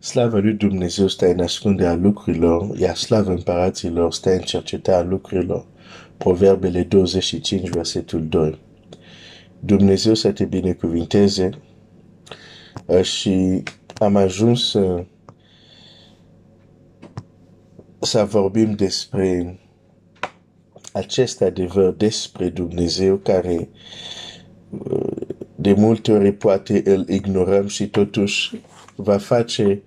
Slava lui Dumnezeu stă în ascunderea lucrurilor, iar slava împăraților stă în cercetarea lucrurilor. Proverbele 25, versetul 2. Dumnezeu să te binecuvinteze uh, și am ajuns uh, să vorbim despre acest adevăr despre Dumnezeu care uh, de multe ori poate îl ignorăm și totuși va face,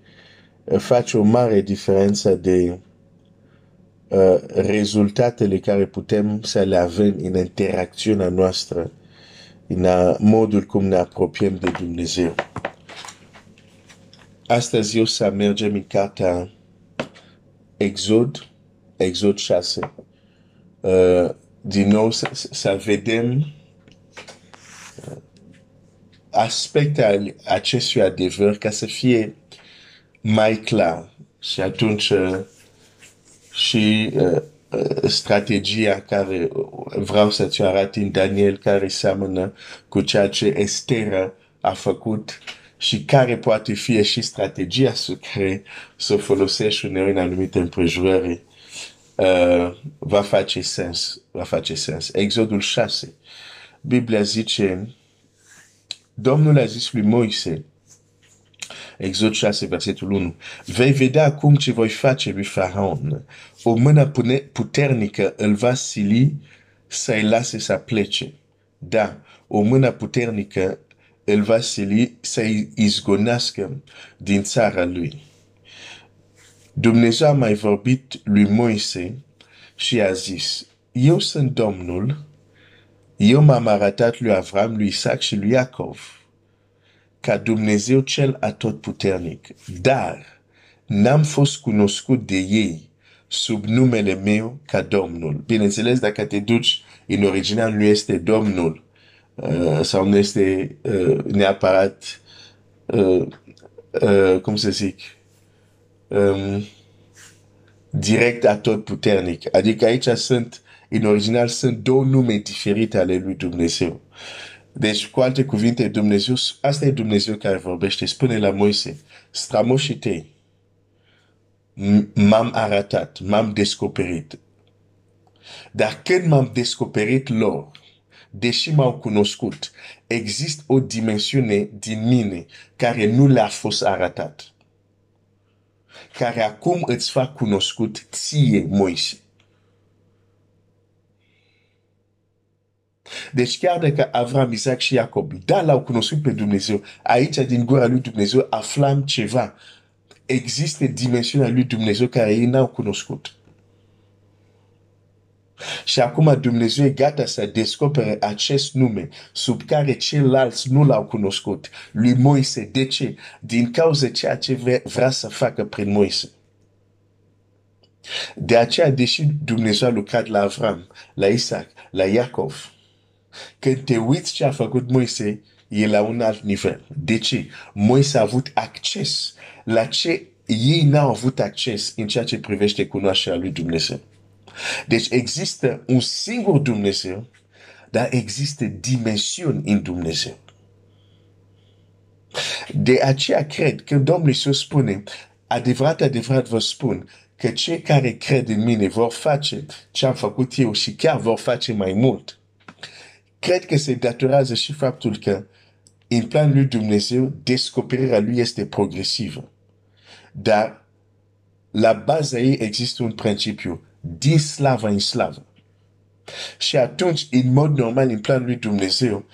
face o mare diferență de uh, rezultatele care putem să le avem în interacțiunea noastră, în modul cum ne apropiem de Dumnezeu. Astăzi eu să mergem în cartea Exod, Exod 6. Uh, din nou să, să vedem uh, aspecte acestui adevăr ca să fie mai clar. Și atunci uh, și uh, uh, strategia care vreau să ți arăt în Daniel care seamănă cu ceea ce Estera a făcut și care poate fi și strategia să care să folosești uneori în anumite împrejurări uh, va face sens. Va face sens. Exodul 6. Biblia zice Domnul a zis lui Moise, Exod 6, versetul 1, vei vedea acum ce voi face lui Faraon. O mână puternică îl va sili să-i lase să plece. Da, o mână puternică îl va sili să-i izgonească din țara lui. Dumnezeu a mai vorbit lui Moise și a zis, eu sunt Domnul, eu m-am arătat lui Avram, lui Isaac și lui Iacov ca Dumnezeu cel atotputernic. Dar n-am fost cunoscut de ei sub numele meu ca Domnul. Bineînțeles, dacă te duci în original nu este Domnul uh, sau nu este uh, neapărat uh, uh, cum să zic um, direct atotputernic. Adică aici sunt în original sunt două nume diferite ale lui Dumnezeu. Deci, cu alte cuvinte, Dumnezeu, asta e Dumnezeu care vorbește, spune la Moise, stramoșii tăi, m-am arătat, m-am descoperit. Dar când m-am descoperit lor, deși m-au cunoscut, există o dimensiune din mine care nu le-a fost arătat. Care acum îți fac cunoscut ție, Moise. Deci chiar dacă Avram, Isaac și Iacob, da, l-au cunoscut pe Dumnezeu, aici din gura lui Dumnezeu aflam ceva. Există dimensiunea lui Dumnezeu care ei n-au cunoscut. Și acum Dumnezeu e gata să descopere acest nume sub care ceilalți nu l-au cunoscut. Lui Moise. De ce? Din cauza ceea ce vrea să facă prin Moise. De aceea, deși Dumnezeu a lucrat la Avram, la Isaac, la Iacov, când te uiți ce a făcut Moise, e la un alt nivel. De ce? Moise a avut acces la ce ei n-au avut acces în ceea ce privește cunoașterea lui Dumnezeu. Deci există un singur Dumnezeu, dar există dimensiuni în Dumnezeu. De aceea cred că Domnul Iisus spune, adevărat, adevărat vă spun, că cei care cred în mine vor face ce am făcut eu și chiar vor face mai mult cred că se datorează și faptul că în plan lui Dumnezeu, descoperirea lui este progresivă. Dar la baza ei există un principiu, din slavă în slavă. Și atunci, în mod normal, în plan lui Dumnezeu,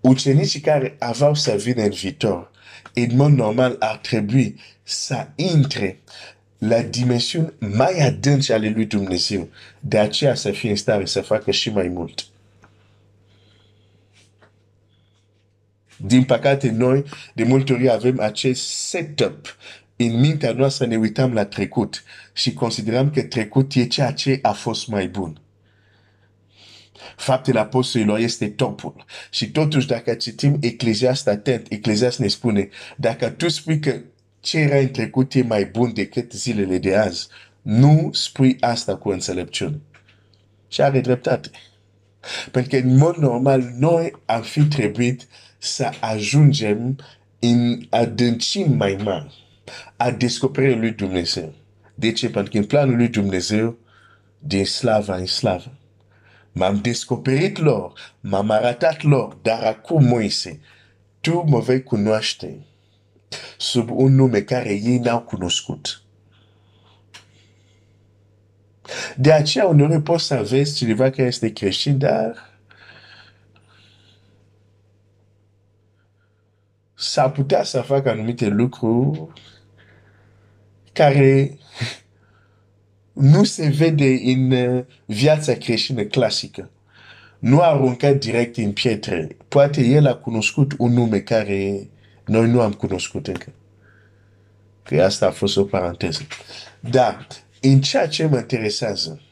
ucenicii care aveau să vină în viitor, în mod normal ar trebui să intre la dimensiuni mai adânci ale lui Dumnezeu. De aceea să fie în stare să facă și mai mult. Din păcate, noi de multe ori avem acest setup. În mintea noastră ne uităm la trecut și considerăm că trecut e ceea ce a fost mai bun. Faptele apostolilor este topul. Și totuși, dacă citim Ecleziast atent, Ecleziast ne spune, dacă tu spui că ce era în trecut e mai bun decât zilele de azi, nu spui asta cu înțelepciune. Și are dreptate. Pentru că, în mod normal, noi am fi trebuit să ajungem în adâncimi mai mari. a descoperit lui Dumnezeu. De ce? Pentru că în planul lui Dumnezeu, din slavă în slavă. M-am descoperit lor, m-am arătat lor, dar acum, Moise, tu mă vei cunoaște sub un nume care ei n-au cunoscut. De aceea, uneori poți să aveți cineva care este creștin, dar s-ar putea să facă anumite lucruri care nu se vede în uh, viața creștină clasică. Nu a aruncat direct în pietre. Poate el a cunoscut un nume care noi nu am cunoscut încă. Că asta a fost o paranteză. Dar, în ceea ce mă interesează,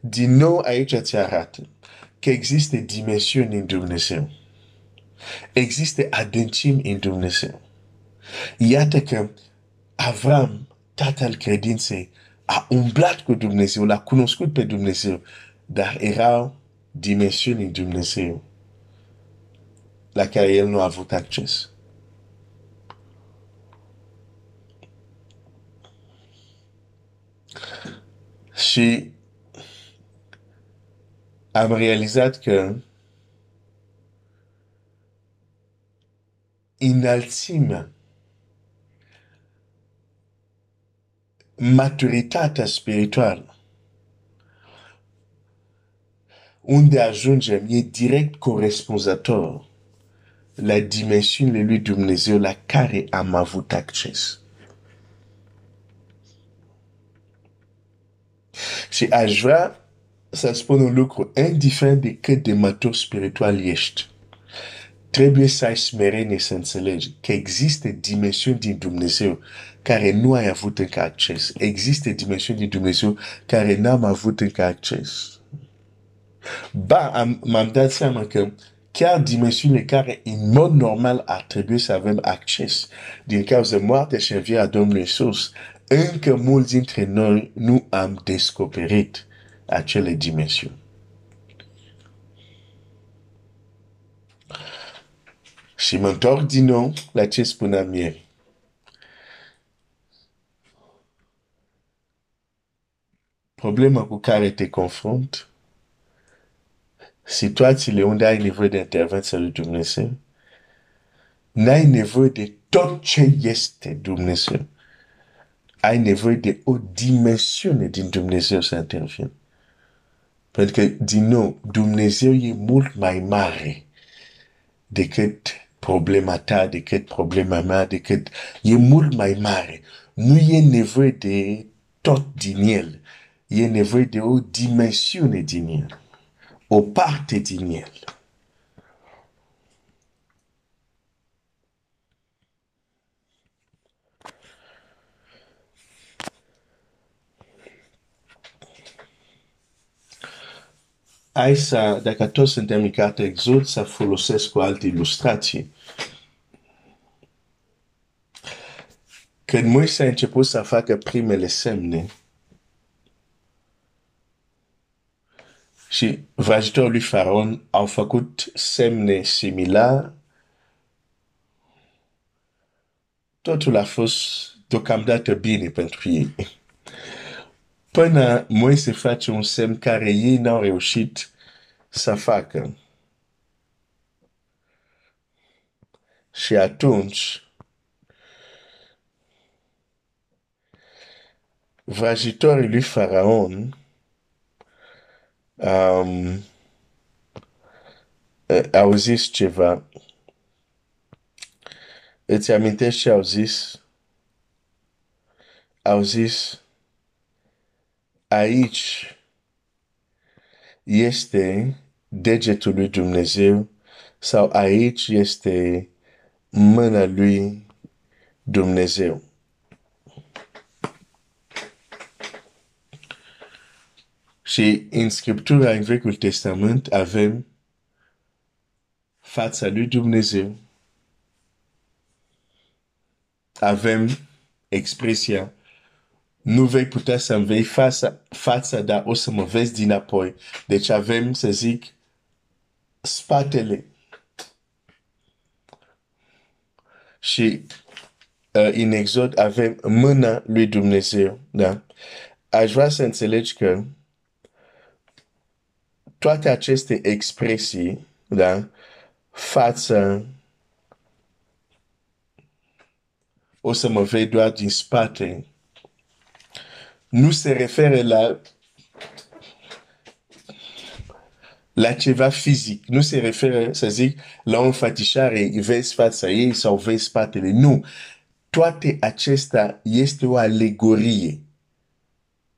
din nou aici ți arată că există dimensiuni în Dumnezeu. Există adâncimi în Dumnezeu. Iată că Avram, tatăl credinței, a umblat cu Dumnezeu, l-a cunoscut pe Dumnezeu, dar erau dimensiuni în Dumnezeu la care el nu a avut acces. Și am realizat că înălțimea, maturitatea spirituală, unde ajungem e direct corespunzător la dimensiunile lui Dumnezeu la care am avut acces. Și aș vrea să spun un lucru, indiferent de cât de matur spiritual ești, trebuie să ai smerenie să înțelegi că există dimensiuni din Dumnezeu care nu ai avut încă acces. Există dimensiuni din Dumnezeu care n-am avut încă acces. Ba, am, m-am dat seama că chiar dimensiunile care în mod normal ar trebui să avem acces din cauza moartea și învierea Domnului Iisus, încă mulți dintre noi nu am descoperit acele dimensiuni. Și mă întorc din nou la ce spuneam ieri. Problema cu care te confrunt, situațiile unde ai nevoie de intervenția lui Dumnezeu, n-ai nevoie de tot ce este Dumnezeu. Ai nevoie de o dimensiune din Dumnezeu să intervină. Pentru că, din nou, Dumnezeu e mult mai mare decât problema ta, decât problema mea, decât e mult mai mare. Nu e nevoie de tot din el. E nevoie de o dimensiune din el. O parte din el. Hai să, dacă toți suntem în cartea Exod, să folosesc cu alte ilustrații. Când Moise a început să facă primele semne, și vrăjitorii lui Faraon au făcut semne similare, totul a fost deocamdată bine pentru ei. Până Moise face un semn care ei n-au reușit să facă. Și atunci, vrăjitorii lui Faraon um, au zis ceva. Îți amintești ce au zis? Au zis, aici este degetul lui Dumnezeu sau aici este mâna lui Dumnezeu. Și în Scriptura, în Vechiul Testament, avem fața lui Dumnezeu. Avem expresia nu vei putea să-mi vei fața, fața, dar o să mă vezi dinapoi. Deci avem, să zic, spatele. Și uh, în Exod avem mâna lui Dumnezeu, da? Aș vrea să înțelegi că toate aceste expresii, da? Față, o să mă vei doar din spate, nu se referă la la ceva fizic. Nu se referă, să zic, la o înfățișare, vezi fața ei sau vezi spatele. Nu. Toate acestea este o alegorie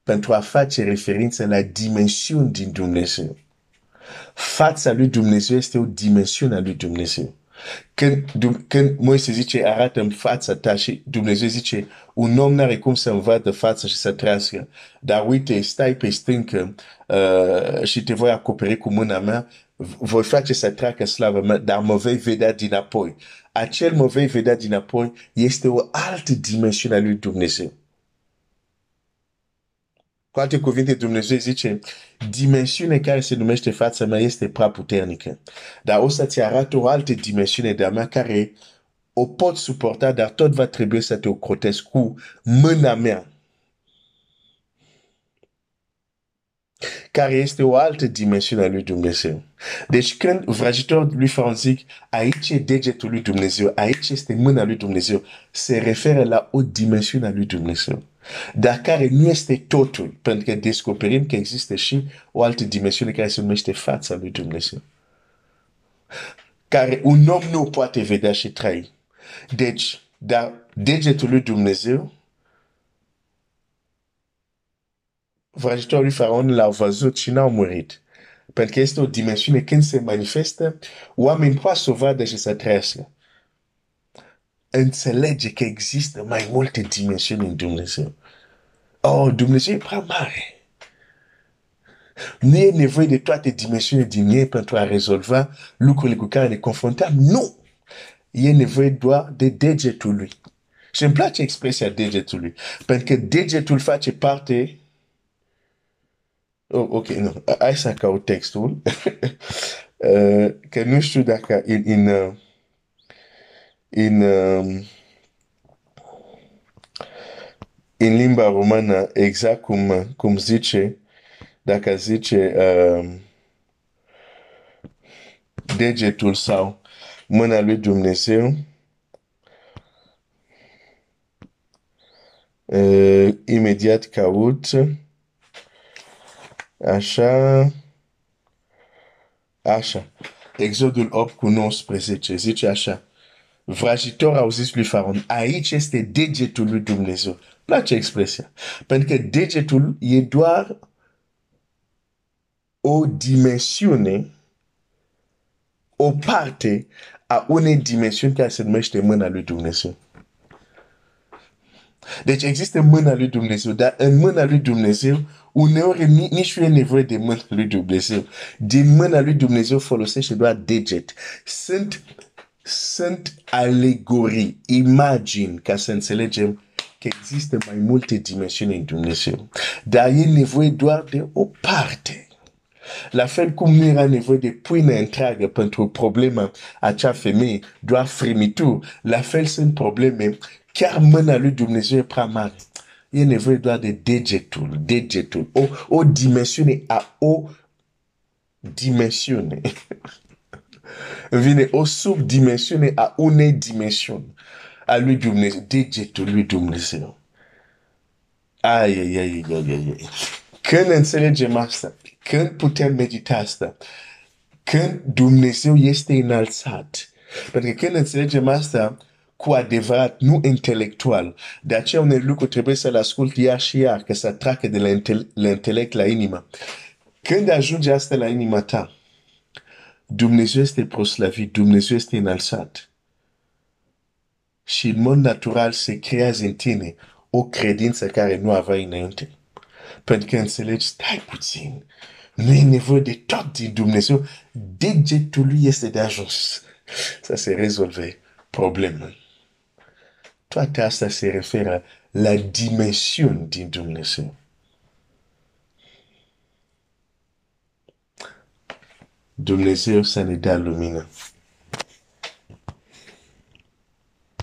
pentru a face referință la dimensiuni din Dumnezeu. Fața lui Dumnezeu este o dimensiune a lui Dumnezeu. Când, când Moise zice, arată-mi fața ta și Dumnezeu zice, un om n-are cum să-mi vadă fața și să trăiască. Dar uite, stai pe stâncă uh, și te voi acoperi cu mâna mea, voi face să treacă slavă mea, dar mă vei vedea dinapoi. Acel mă vei vedea dinapoi este o altă dimensiune a lui Dumnezeu. Cu alte cuvinte, Dumnezeu zice, dimensiunea care se numește fața mea este prea puternică. Dar o să-ți arată o altă dimensiune de-a mea care o pot suporta, dar tot va trebui să te ocrotesc cu mâna mea. Care este o altă dimensiune a lui Dumnezeu. Deci când vrăjitorul lui Faron zic, aici e degetul lui Dumnezeu, aici este mâna lui Dumnezeu, se referă la o dimensiune a lui Dumnezeu dar care nu este totul, pentru că descoperim că există și o altă dimensiune care se numește fața lui Dumnezeu. Care un om nu poate vedea și trăi. Deci, dar degetul lui Dumnezeu, vrăjitorii lui Faraon l-au văzut și n-au murit. Pentru că este o dimensiune când se manifestă, oamenii poate să o vadă și să trăiască. Înțelege că există mai multe dimensiuni în Dumnezeu. Oh, Dumnezeu e prea mare. Nu e nevoie de toate dimensiunile din ei pentru a rezolva lucrurile cu care ne confruntăm. Nu! E nevoie doar de degetul lui. Și îmi place expresia degetului. Pentru că degetul face parte... Oh, ok, nu. Hai să caut textul. uh, că nu știu dacă în... în, uh, în uh, în limba română, exact cum, cum zice, dacă zice uh, degetul sau mâna lui Dumnezeu, uh, imediat caut, așa, așa, Exodul 8 cu 19, zice așa, vrăjitor au zis lui Faraon, aici este degetul lui Dumnezeu place expresia. Pentru că degetul e doar o dimensiune, o parte a unei dimensiuni care se numește mâna lui Dumnezeu. Deci există mâna lui Dumnezeu, dar în mâna lui Dumnezeu, uneori nici nu e nevoie de mâna lui Dumnezeu. Din mâna lui Dumnezeu folosește doar deget. Sunt, sunt alegorii, imagini, ca să înțelegem că există mai multe dimensiuni în Dumnezeu. Dar e nevoie doar de o parte. La fel cum nu era nevoie de pâine întreagă pentru problema acea femeie, doar frimituri, la fel sunt probleme, chiar mâna lui Dumnezeu e prea mare. E nevoie doar de degetul, degetul, o, o dimensiune a o dimensiune. Vine o subdimensiune a unei dimensiuni a lui Dumnezeu, degetul lui Dumnezeu. Ai, ai, ai, ai, ai, ai. Când înțelegem asta, când putem medita asta, când Dumnezeu este înalțat, pentru că când înțelegem asta cu adevărat, nu intelectual, de aceea un lucru trebuie să-l ascult iar și iar, că să treacă de la, intele la intelect la inimă. Când ajunge asta la inima ta, Dumnezeu este proslavit, Dumnezeu este înalțat și în mod natural se creează în tine o credință care nu aveai înainte. Pentru că înțelegi, stai puțin, nu e nevoie de tot din Dumnezeu, degetul lui este de ajuns să se rezolve problemul. Toate astea se referă la dimensiuni din Dumnezeu. Dumnezeu să ne dea lumină.